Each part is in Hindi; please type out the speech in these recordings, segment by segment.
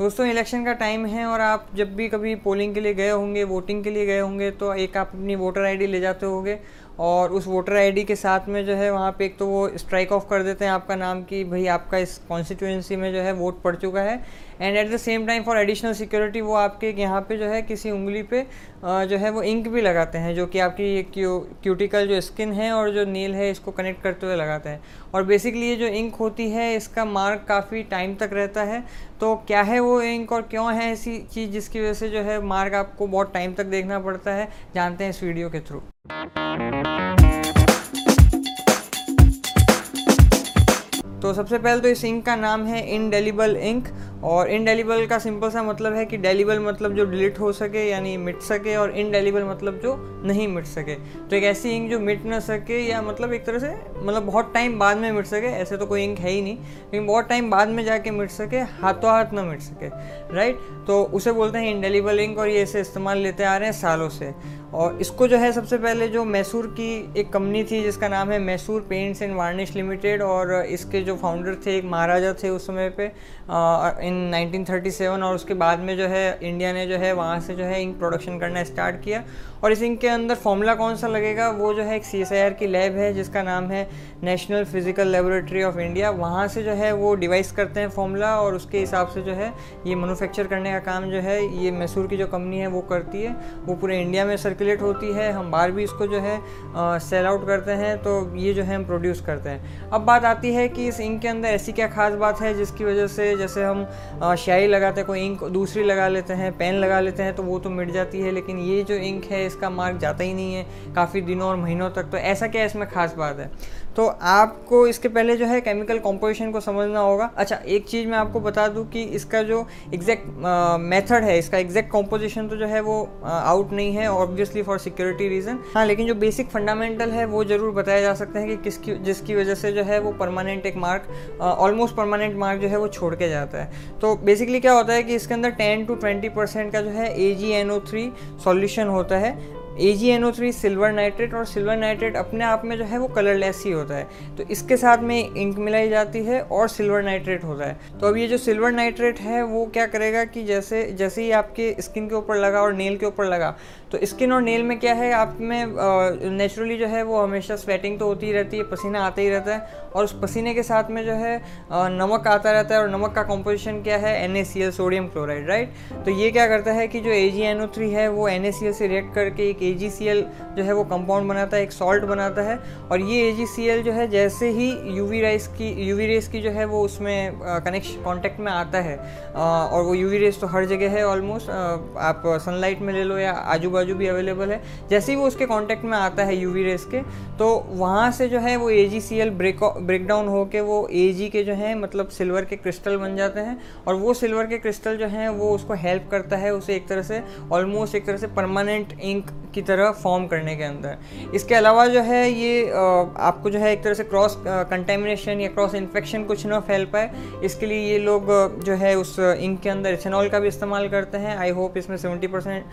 दोस्तों इलेक्शन का टाइम है और आप जब भी कभी पोलिंग के लिए गए होंगे वोटिंग के लिए गए होंगे तो एक आप अपनी वोटर आईडी ले जाते होंगे और उस वोटर आईडी के साथ में जो है वहाँ पे एक तो वो स्ट्राइक ऑफ़ कर देते हैं आपका नाम कि भाई आपका इस कॉन्स्टिट्यूंसी में जो है वोट पड़ चुका है। And at the same time for additional security वो आपके यहाँ पे जो है किसी उंगली पे जो है वो इंक भी लगाते हैं, जो कि आपकी ये क्यू क्यूटिकल जो स्किन है और जो नील है इसको कनेक्ट करते हुए लगाते हैं। और बेसिकली ये जो इंक होती है इसका मार्क काफ़ी टाइम तक रहता है। तो क्या है वो इंक और क्यों है ऐसी चीज़ जिसकी वजह से जो है मार्क आपको बहुत टाइम तक देखना पड़ता है? जानते हैं इस वीडियो के थ्रू तो सबसे पहले तो इस इंक का नाम है इनडेलीबल इंक और इनडेलीबल का सिंपल सा मतलब है कि डेलीबल मतलब जो डिलीट हो सके, यानी मिट सके, और इनडेलीबल मतलब जो नहीं मिट सके। तो एक ऐसी इंक जो मिट ना सके या मतलब एक तरह से मतलब बहुत टाइम बाद में मिट सके, ऐसे तो कोई इंक है ही नहीं, लेकिन बहुत टाइम बाद में जाके मिट सके, हाथों हाथ ना मिट सके राइट तो उसे बोलते हैं इनडेलीबल इंक और ये इसे इस्तेमाल लेते आ रहे हैं सालों से। और इसको जो है सबसे पहले जो मैसूर की एक कंपनी थी, जिसका नाम है Mysore paints and varnish limited, और इसके जो फाउंडर थे, एक महाराजा थे उस समय पे इन 1937 और उसके बाद में जो है इंडिया ने जो है वहाँ से जो है इंक प्रोडक्शन करना स्टार्ट किया। और इस इंक के अंदर फॉर्मूला कौन सा लगेगा? वो जो है एक सी की लैब है, जिसका नाम है national physical laboratory of India. वहाँ से जो है वो डिवाइस करते हैं फॉर्मूला, और उसके हिसाब से जो है ये मैनुफैक्चर करने का काम जो है ये मैसूर की जो कंपनी है वो करती है। वो पूरे इंडिया में सर्कुलेट होती है, हम बाहर भी इसको जो है सेल आउट करते हैं तो ये जो है हम प्रोड्यूस करते हैं। अब बात आती है कि इस इंक के अंदर ऐसी क्या खास बात है जिसकी वजह से जैसे हम शाही लगाते हैं, कोई इंक दूसरी लगा लेते हैं पेन लगा लेते हैं तो वो तो मिट जाती है, लेकिन ये जो इंक है, इसका मार्क जाता ही नहीं है काफ़ी दिनों और महीनों तक तो ऐसा क्या इसमें खास बात है? तो आपको इसके पहले जो है केमिकल कॉम्पोजिशन को समझना होगा। अच्छा एक चीज़ मैं आपको बता दूँ कि इसका जो एग्जैक्ट मेथड है, इसका एग्जैक्ट कॉम्पोजिशन तो जो है वो आउट नहीं है ऑब्वियसली फॉर सिक्योरिटी रीज़न हाँ लेकिन जो बेसिक फंडामेंटल है, वो ज़रूर बताया जा सकता है कि किसकी, जिसकी वजह से जो है वो परमानेंट एक मार्क ऑलमोस्ट परमानेंट मार्क जो है वो छोड़ के जाता है। तो बेसिकली क्या होता है कि इसके अंदर टेन टू ट्वेंटी परसेंट का जो है A G N O three solution होता है। A G N O three silver nitrate और सिल्वर नाइट्रेट अपने आप में जो है वो कलरलेस ही होता है। तो इसके साथ में इंक मिलाई जाती है और सिल्वर नाइट्रेट होता है। तो अब ये जो सिल्वर नाइट्रेट है, वो क्या करेगा कि जैसे जैसे ही आपके स्किन के ऊपर लगा और नेल के ऊपर लगा तो स्किन और नेल में क्या है, आप में नेचुरली जो है वो हमेशा स्वेटिंग तो होती ही रहती है, पसीना आता ही रहता है। और उस पसीने के साथ में जो है नमक आता रहता है और नमक का कॉम्पोजिशन क्या है एन सोडियम क्लोराइड राइट तो ये क्या करता है कि जो ए है, वो एन से रिएक्ट करके एक ए जो है वो कंपाउंड बनाता है एक सॉल्ट बनाता है और ये ए जो है जैसे ही यूवी राइस की यूवी रेस की जो है वो उसमें कनेक्शन कॉन्टेक्ट में आता है आ, और वो यूवी रेस तो हर जगह है ऑलमोस्ट आप सनलाइट में ले लो या आजू बाजू भी अवेलेबल है। जैसे ही वो उसके कॉन्टेक्ट में आता है यूवी रेस के तो वहाँ से जो है वो A G C L break break down होकर वो ए जी के जो है मतलब सिल्वर के क्रिस्टल बन जाते हैं और वो सिल्वर के क्रिस्टल जो हैं वो उसको हेल्प करता है उसे एक तरह से ऑलमोस्ट एक तरह से परमानेंट इंक की तरह फॉर्म करने के अंदर। इसके अलावा जो है ये आपको जो है एक तरह से क्रॉस कंटेमिनेशन या क्रॉस इन्फेक्शन कुछ ना फैल पाए। इसके लिए ये लोग जो है उस इंक के अंदर इथेनॉल का भी इस्तेमाल करते हैं। आई होप इसमें सेवेंटी परसेंट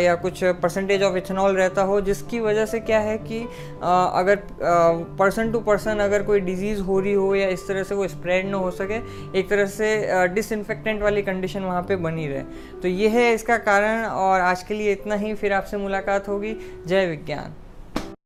या कुछ परसेंटेज ऑफ़ इथेनॉल रहता हो, जिसकी वजह से क्या है कि अगर पर्सन टू पर्सन अगर कोई डिज़ीज़ हो रही हो या इस तरह से वो स्प्रेड ना हो सके, एक तरह से डिसइनफेक्टेंट वाली कंडीशन वहाँ पे बनी रहे। तो ये है इसका कारण, और आज के लिए इतना ही। फिर आपसे मुलाकात होगी। जय विज्ञान।